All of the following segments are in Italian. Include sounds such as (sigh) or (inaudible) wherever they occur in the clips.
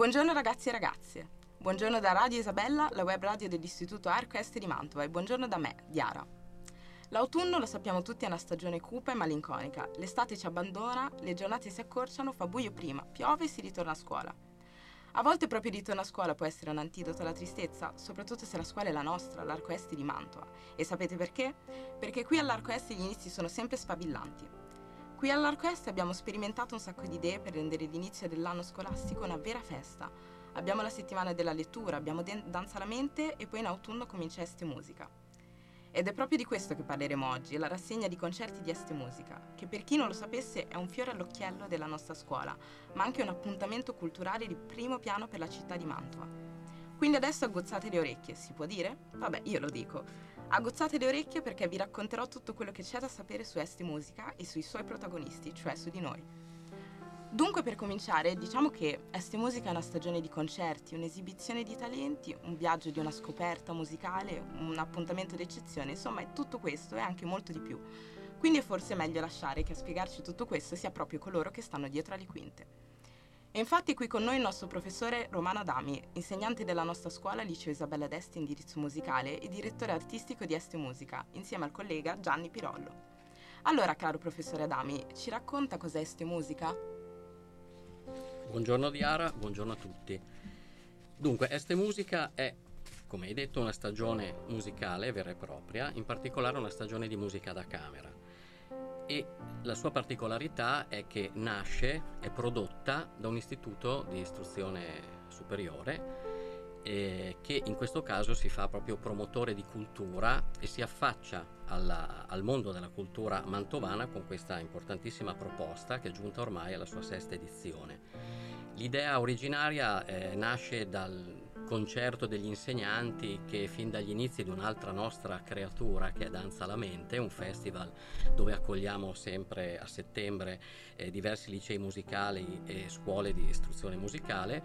Buongiorno ragazzi e ragazze. Buongiorno da Radio Isabella, la web radio dell'Istituto Arco Est di Mantova e buongiorno da me, Diara. L'autunno, lo sappiamo tutti, è una stagione cupa e malinconica. L'estate ci abbandona, le giornate si accorciano, fa buio prima, piove e si ritorna a scuola. A volte proprio il ritorno a scuola può essere un antidoto alla tristezza, soprattutto se la scuola è la nostra, l'Arco Est di Mantova. E sapete perché? Perché qui all'Arco Est gli inizi sono sempre sfavillanti. Qui all'Arco Est abbiamo sperimentato un sacco di idee per rendere l'inizio dell'anno scolastico una vera festa. Abbiamo la settimana della lettura, abbiamo Danza alla mente e poi in autunno comincia Este Musica. Ed è proprio di questo che parleremo oggi, la rassegna di concerti di Este Musica, che per chi non lo sapesse è un fiore all'occhiello della nostra scuola, ma anche un appuntamento culturale di primo piano per la città di Mantova. Quindi adesso aggozzate le orecchie, si può dire? Vabbè, io lo dico. Agozzate le orecchie perché vi racconterò tutto quello che c'è da sapere su Esti Musica e sui suoi protagonisti, cioè su di noi. Dunque per cominciare diciamo che Esti Musica è una stagione di concerti, un'esibizione di talenti, un viaggio di una scoperta musicale, un appuntamento d'eccezione, insomma è tutto questo e anche molto di più. Quindi è forse meglio lasciare che a spiegarci tutto questo sia proprio coloro che stanno dietro alle quinte. E infatti qui con noi il nostro professore Romano Adami, insegnante della nostra scuola Liceo Isabella d'Este indirizzo musicale e direttore artistico di Este Musica, insieme al collega Gianni Pirollo. Allora, caro professore Adami, ci racconta cos'è Este Musica? Buongiorno Diara, buongiorno a tutti. Dunque, Este Musica è, come hai detto, una stagione musicale vera e propria, in particolare una stagione di musica da camera e la sua particolarità è che nasce, è prodotta da un istituto di istruzione superiore eh, che in questo caso si fa proprio promotore di cultura e si affaccia alla, al mondo della cultura mantovana con questa importantissima proposta che è giunta ormai alla sua sesta edizione. L'idea originaria eh, nasce dal, concerto degli insegnanti che fin dagli inizi di un'altra nostra creatura che è Danza alla Mente, un festival dove accogliamo sempre a settembre eh, diversi licei musicali e scuole di istruzione musicale.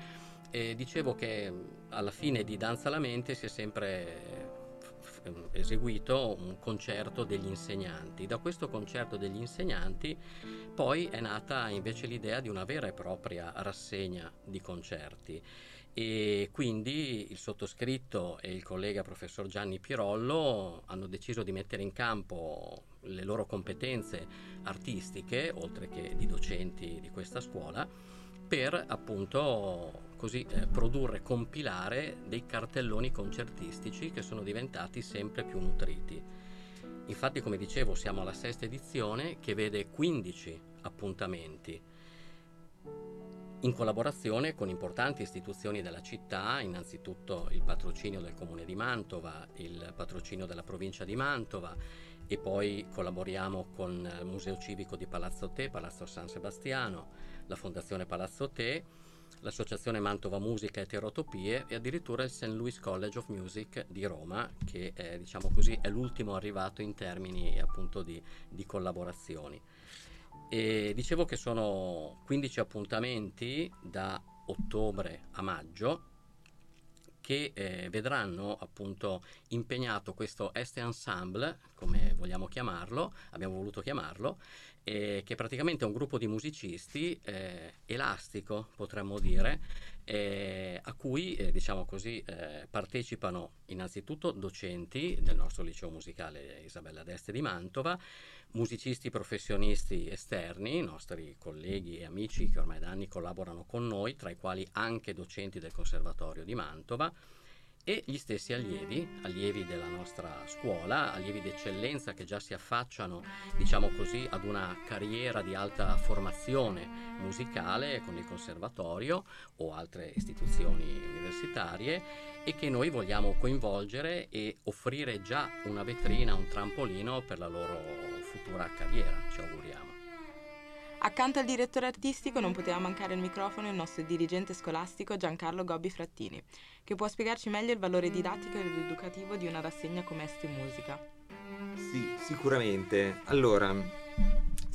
E dicevo che alla fine di Danza alla Mente si è sempre eseguito un concerto degli insegnanti. Da questo concerto degli insegnanti poi è nata invece l'idea di una vera e propria rassegna di concerti e quindi il sottoscritto e il collega professor Gianni Pirollo hanno deciso di mettere in campo le loro competenze artistiche, oltre che di docenti di questa scuola, per appunto così eh, produrre, compilare dei cartelloni concertistici che sono diventati sempre più nutriti. Infatti, come dicevo, siamo alla sesta edizione che vede 15 appuntamenti in collaborazione con importanti istituzioni della città, innanzitutto il patrocinio del Comune di Mantova, il patrocinio della provincia di Mantova e poi collaboriamo con il Museo Civico di Palazzo Te, Palazzo San Sebastiano, la Fondazione Palazzo Te, l'Associazione Mantova Musica e Terotopie e addirittura il St. Louis College of Music di Roma, che è, diciamo così, è l'ultimo arrivato in termini appunto di, di collaborazioni. E dicevo che sono 15 appuntamenti da ottobre a maggio che eh, vedranno appunto impegnato questo Este Ensemble, come vogliamo chiamarlo, abbiamo voluto chiamarlo, eh, che è praticamente un gruppo di musicisti eh, elastico, potremmo dire, eh, a cui eh, diciamo così, eh, partecipano innanzitutto docenti del nostro liceo musicale Isabella d'Este di Mantova, musicisti professionisti esterni, nostri colleghi e amici che ormai da anni collaborano con noi, tra i quali anche docenti del Conservatorio di Mantova e gli stessi allievi, allievi della nostra scuola, allievi d'eccellenza che già si affacciano, diciamo così, ad una carriera di alta formazione musicale con il conservatorio o altre istituzioni universitarie e che noi vogliamo coinvolgere e offrire già una vetrina, un trampolino per la loro futura carriera, ci auguriamo. Accanto al direttore artistico non poteva mancare il microfono il nostro dirigente scolastico Giancarlo Gobbi Frattini, che può spiegarci meglio il valore didattico ed educativo di una rassegna come Este Musica. Sì, sicuramente. Allora,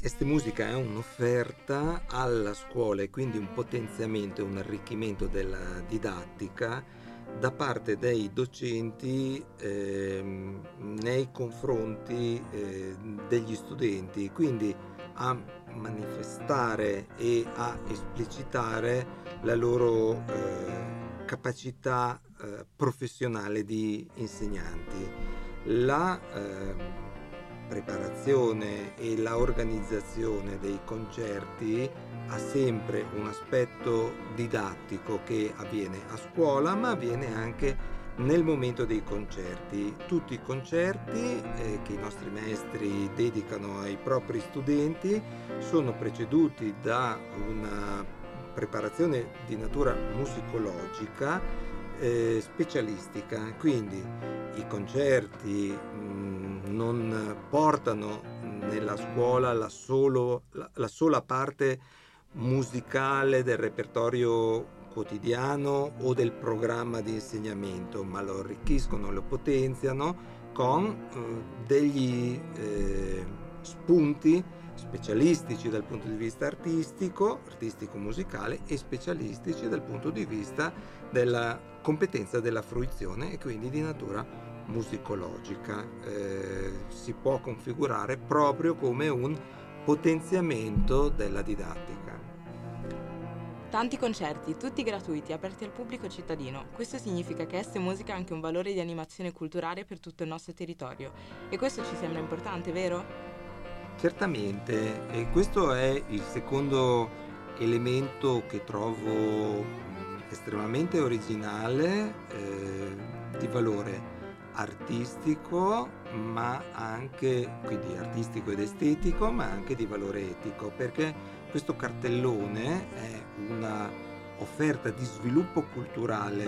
Este Musica è un'offerta alla scuola e quindi un potenziamento e un arricchimento della didattica da parte dei docenti eh, nei confronti eh, degli studenti. Quindi a manifestare e a esplicitare la loro eh, capacità eh, professionale di insegnanti. La eh, preparazione e la organizzazione dei concerti ha sempre un aspetto didattico che avviene a scuola ma avviene anche nel momento dei concerti. Tutti i concerti eh, che i nostri maestri dedicano ai propri studenti sono preceduti da una preparazione di natura musicologica eh, specialistica, quindi i concerti mh, mm, non portano nella scuola la, solo, la, la sola parte musicale del repertorio quotidiano o del programma di insegnamento, ma lo arricchiscono, lo potenziano con eh, degli eh, spunti specialistici dal punto di vista artistico, artistico-musicale e specialistici dal punto di vista della competenza della fruizione e quindi di natura musicologica. Eh, si può configurare proprio come un potenziamento della didattica. Tanti concerti, tutti gratuiti, aperti al pubblico cittadino. Questo significa che Este Musica ha anche un valore di animazione culturale per tutto il nostro territorio. E questo ci sembra importante, vero? Certamente, e questo è il secondo elemento che trovo estremamente originale, eh, di valore artistico, ma anche, quindi artistico ed estetico, ma anche di valore etico, perché questo cartellone è una offerta di sviluppo culturale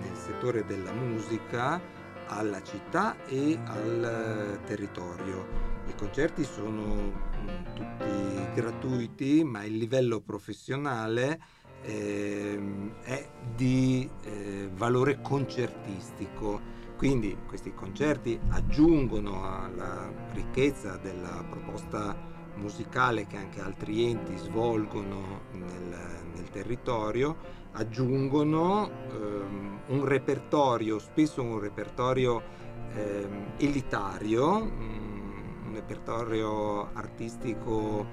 nel settore della musica alla città e al territorio. I concerti sono mm, tutti gratuiti, ma il livello professionale eh, è di eh, valore concertistico. Quindi questi concerti aggiungono alla ricchezza della proposta musicale che anche altri enti svolgono nel, nel territorio aggiungono ehm, un repertorio, spesso un repertorio ehm, elitario, mm, un repertorio artistico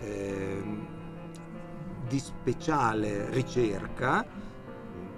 ehm, di speciale ricerca,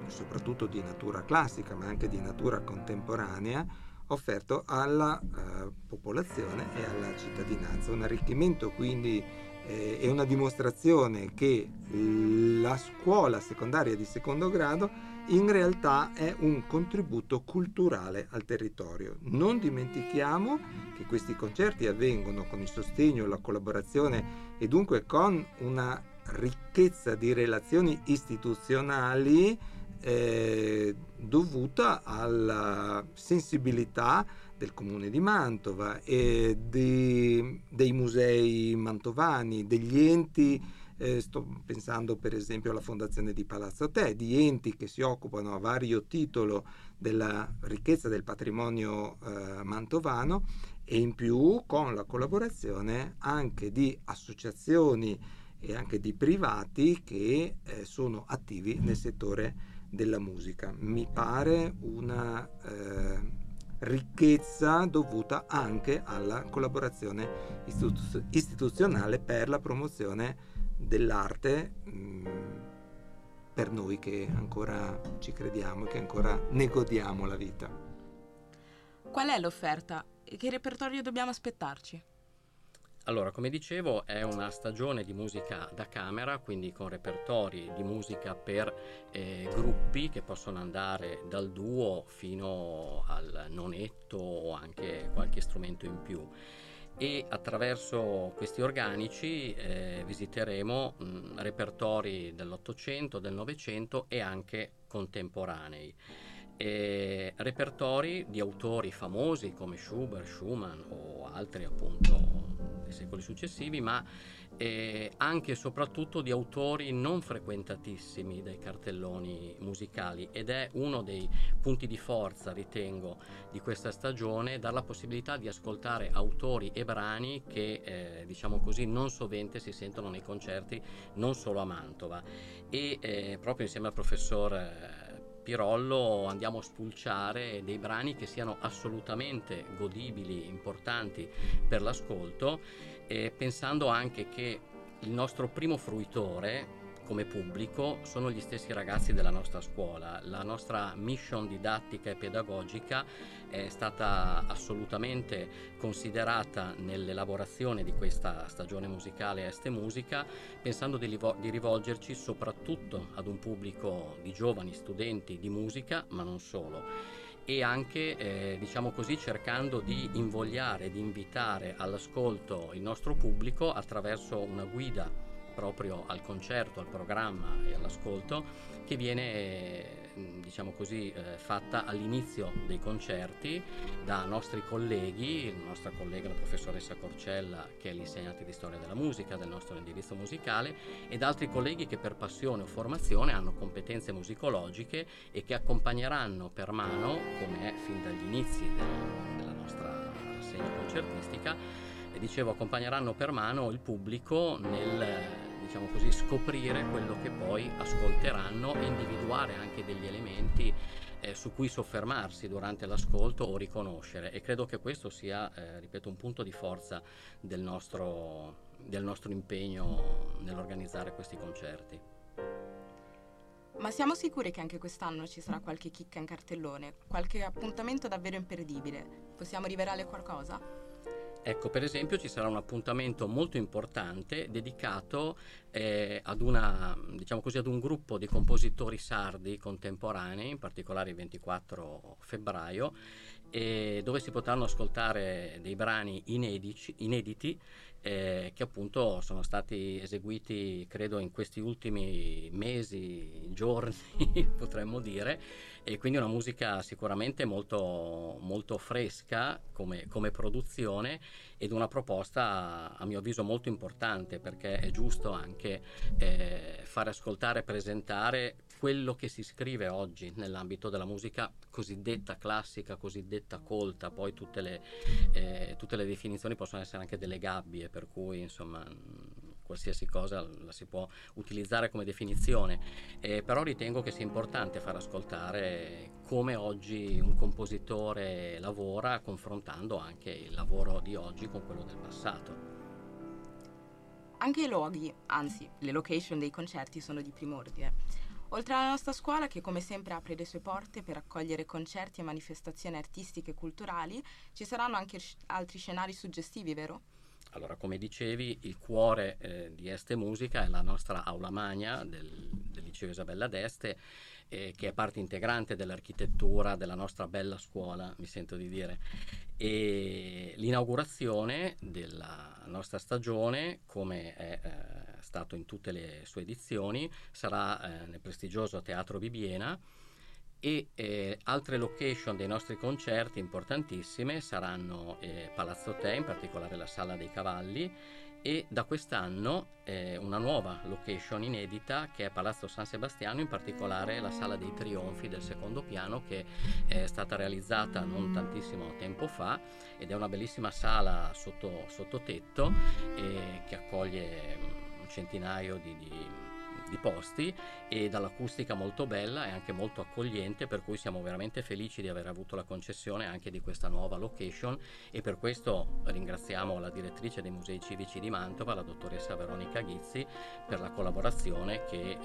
soprattutto di natura classica ma anche di natura contemporanea, offerto alla eh, popolazione e alla cittadinanza. Un arricchimento quindi eh, e una dimostrazione che la scuola secondaria di secondo grado in realtà è un contributo culturale al territorio. Non dimentichiamo che questi concerti avvengono con il sostegno, la collaborazione e dunque con una ricchezza di relazioni istituzionali eh, dovuta alla sensibilità del comune di Mantova e di, dei musei mantovani, degli enti, eh, sto pensando per esempio alla Fondazione di Palazzo Te, di enti che si occupano a vario titolo della ricchezza del patrimonio eh, mantovano e in più con la collaborazione anche di associazioni e anche di privati che eh, sono attivi nel settore della musica. Mi pare una eh, ricchezza dovuta anche alla collaborazione istituz- istituzionale per la promozione dell'arte mh, mm, per noi che ancora ci crediamo e che ancora ne godiamo la vita. Qual è l'offerta che repertorio dobbiamo aspettarci? Allora, come dicevo, è una stagione di musica da camera, quindi con repertori di musica per eh, gruppi che possono andare dal duo fino al nonetto o anche qualche strumento in più. E attraverso questi organici eh, visiteremo mh, repertori dell'Ottocento, del Novecento e anche contemporanei. E repertori di autori famosi come Schubert, Schumann o altri appunto nei secoli successivi, ma eh, anche e soprattutto di autori non frequentatissimi dai cartelloni musicali ed è uno dei punti di forza, ritengo, di questa stagione, dar la possibilità di ascoltare autori e brani che, eh, diciamo così, non sovente si sentono nei concerti, non solo a Mantova. E eh, proprio insieme al professor eh, Pirollo andiamo a spulciare dei brani che siano assolutamente godibili, importanti per l'ascolto, pensando anche che il nostro primo fruitore, come pubblico sono gli stessi ragazzi della nostra scuola. La nostra mission didattica e pedagogica è stata assolutamente considerata nell'elaborazione di questa stagione musicale Este Musica, pensando di, di rivolgerci soprattutto ad un pubblico di giovani studenti di musica, ma non solo e anche eh, diciamo così cercando di invogliare, di invitare all'ascolto il nostro pubblico attraverso una guida proprio al concerto, al programma e all'ascolto che viene diciamo così, eh, fatta all'inizio dei concerti da nostri colleghi, la nostra collega la professoressa Corcella che è l'insegnante di storia della musica del nostro indirizzo musicale e da altri colleghi che per passione o formazione hanno competenze musicologiche e che accompagneranno per mano, come è fin dagli inizi del, della nostra rassegna concertistica, dicevo accompagneranno per mano il pubblico nel diciamo così, scoprire quello che poi ascolteranno e individuare anche degli elementi eh, su cui soffermarsi durante l'ascolto o riconoscere e credo che questo sia, eh, ripeto, un punto di forza del nostro, del nostro impegno nell'organizzare questi concerti. Ma siamo sicuri che anche quest'anno ci sarà qualche chicca in cartellone, qualche appuntamento davvero imperdibile? Possiamo rivelare qualcosa? Ecco, per esempio ci sarà un appuntamento molto importante dedicato eh, ad, una, diciamo così, ad un gruppo di compositori sardi contemporanei, in particolare il 24 febbraio, eh, dove si potranno ascoltare dei brani inedici, inediti eh, che appunto sono stati eseguiti credo in questi ultimi mesi, giorni (laughs) potremmo dire e quindi una musica sicuramente molto, molto fresca come, come, produzione ed una proposta a mio avviso molto importante perché è giusto anche eh, fare ascoltare e presentare quello che si scrive oggi nell'ambito della musica cosiddetta classica, cosiddetta colta, poi tutte le, eh, tutte le definizioni possono essere anche delle gabbie, per cui insomma qualsiasi cosa la si può utilizzare come definizione, eh, però ritengo che sia importante far ascoltare come oggi un compositore lavora confrontando anche il lavoro di oggi con quello del passato. Anche i luoghi, anzi le location dei concerti sono di prim'ordine. Oltre alla nostra scuola, che come sempre apre le sue porte per accogliere concerti e manifestazioni artistiche e culturali, ci saranno anche altri scenari suggestivi, vero? Allora, come dicevi, il cuore eh, di Este Musica è la nostra aula magna del, del liceo Isabella d'Este, eh, che è parte integrante dell'architettura della nostra bella scuola, mi sento di dire. E l'inaugurazione della nostra stagione, come è eh, stato in tutte le sue edizioni, sarà eh, nel prestigioso Teatro Bibiena e eh, altre location dei nostri concerti importantissime saranno eh, Palazzo Te, in particolare la Sala dei Cavalli e da quest'anno eh, una nuova location inedita che è Palazzo San Sebastiano, in particolare la Sala dei Trionfi del secondo piano che è stata realizzata non tantissimo tempo fa ed è una bellissima sala sotto, sotto tetto eh, che accoglie centinaio di, di, di, posti e dall'acustica molto bella e anche molto accogliente per cui siamo veramente felici di aver avuto la concessione anche di questa nuova location e per questo ringraziamo la direttrice dei musei civici di Mantova, la dottoressa Veronica Ghizzi per la collaborazione che eh,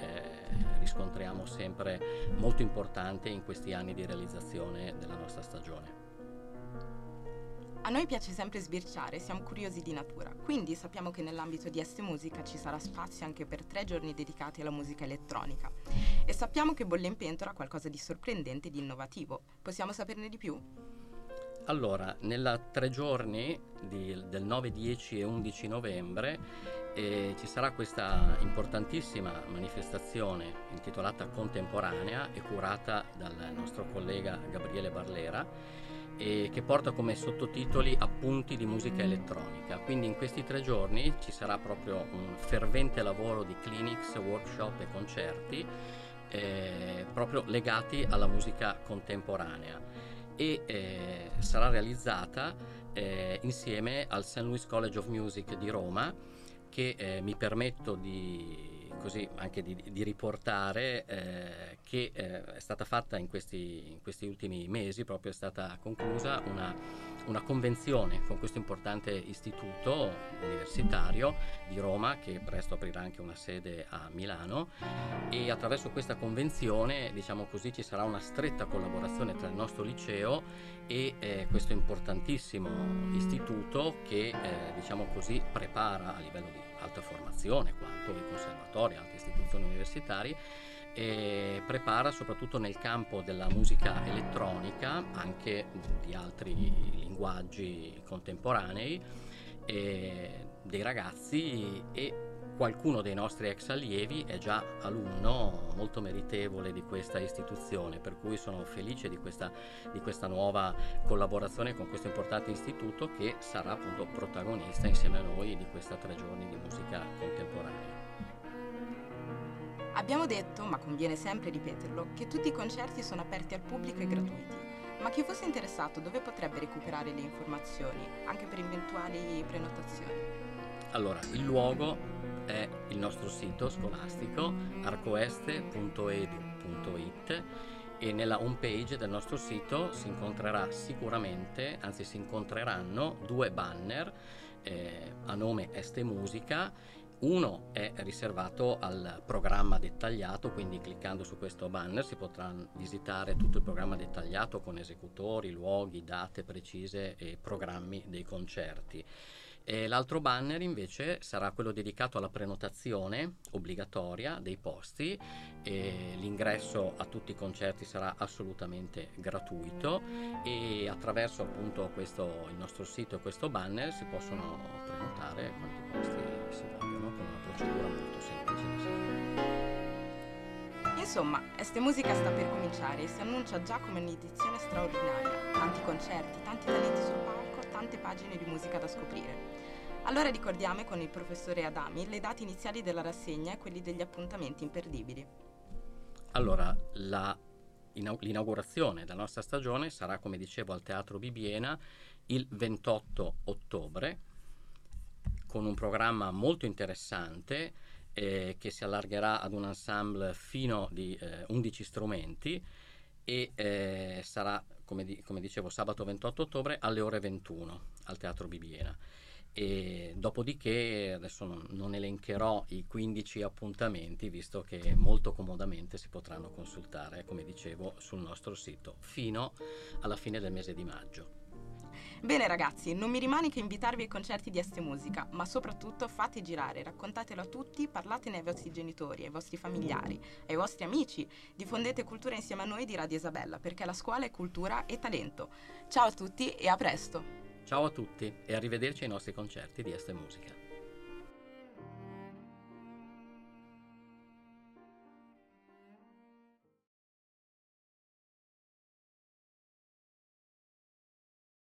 riscontriamo sempre molto importante in questi anni di realizzazione della nostra stagione. A noi piace sempre sbirciare, siamo curiosi di natura, quindi sappiamo che nell'ambito di Este Musica ci sarà spazio anche per tre giorni dedicati alla musica elettronica. E sappiamo che Bolle in Pentola ha qualcosa di sorprendente e di innovativo. Possiamo saperne di più? Allora, nella tre giorni di, del 9, 10 e 11 novembre eh, ci sarà questa importantissima manifestazione intitolata Contemporanea e curata dal nostro collega Gabriele Barlera e che porta come sottotitoli appunti di musica elettronica. Quindi in questi tre giorni ci sarà proprio un fervente lavoro di clinics, workshop e concerti eh, proprio legati alla musica contemporanea e eh, sarà realizzata eh, insieme al St. Louis College of Music di Roma che eh, mi permetto di così anche di, di riportare eh, che eh, è stata fatta in questi, in questi, ultimi mesi, proprio è stata conclusa una una convenzione con questo importante istituto universitario di Roma che presto aprirà anche una sede a Milano. E attraverso questa convenzione diciamo così ci sarà una stretta collaborazione tra il nostro liceo e eh, questo importantissimo istituto che eh, diciamo così prepara a livello di alta formazione quanto i conservatori, altre istituzioni universitarie e prepara soprattutto nel campo della musica elettronica, anche di altri linguaggi contemporanei, dei ragazzi e qualcuno dei nostri ex allievi è già alunno molto meritevole di questa istituzione, per cui sono felice di questa, di questa nuova collaborazione con questo importante istituto che sarà appunto protagonista insieme a noi di questa tre giorni di musica contemporanea. Abbiamo detto, ma conviene sempre ripeterlo, che tutti i concerti sono aperti al pubblico e gratuiti. Ma chi fosse interessato dove potrebbe recuperare le informazioni, anche per eventuali prenotazioni? Allora, il luogo è il nostro sito scolastico arcoeste.edu.it e nella home page del nostro sito si incontrerà sicuramente, anzi si incontreranno due banner eh, a nome Este Musica uno è riservato al programma dettagliato, quindi cliccando su questo banner si potrà visitare tutto il programma dettagliato con esecutori, luoghi, date precise e programmi dei concerti. E l'altro banner invece sarà quello dedicato alla prenotazione obbligatoria dei posti l'ingresso a tutti i concerti sarà assolutamente gratuito e attraverso appunto questo, il nostro sito e questo banner si possono prenotare quanti posti si vogliono con una procedura molto semplice da seguire. Insomma, Este Musica sta per cominciare e si annuncia già come un'edizione straordinaria. Tanti concerti, tanti talenti sul palco, tante pagine di musica da scoprire. Allora ricordiamo con il professore Adami le date iniziali della rassegna e quelli degli appuntamenti imperdibili. Allora, la, l'inaugurazione della nostra stagione sarà, come dicevo, al Teatro Bibiena il 28 ottobre con un programma molto interessante eh, che si allargherà ad un ensemble fino di eh, 11 strumenti e eh, sarà, come, di, come, dicevo, sabato 28 ottobre alle ore 21 al Teatro Bibiena e dopodiché adesso non, elencherò i 15 appuntamenti visto che molto comodamente si potranno consultare come dicevo sul nostro sito fino alla fine del mese di maggio Bene ragazzi, non mi rimane che invitarvi ai concerti di Este Musica, ma soprattutto fate girare, raccontatelo a tutti, parlatene ai vostri genitori, ai vostri familiari, ai vostri amici, diffondete cultura insieme a noi di Radio Isabella, perché la scuola è cultura e talento. Ciao a tutti e a presto! Ciao a tutti e arrivederci ai nostri concerti di Este Musica.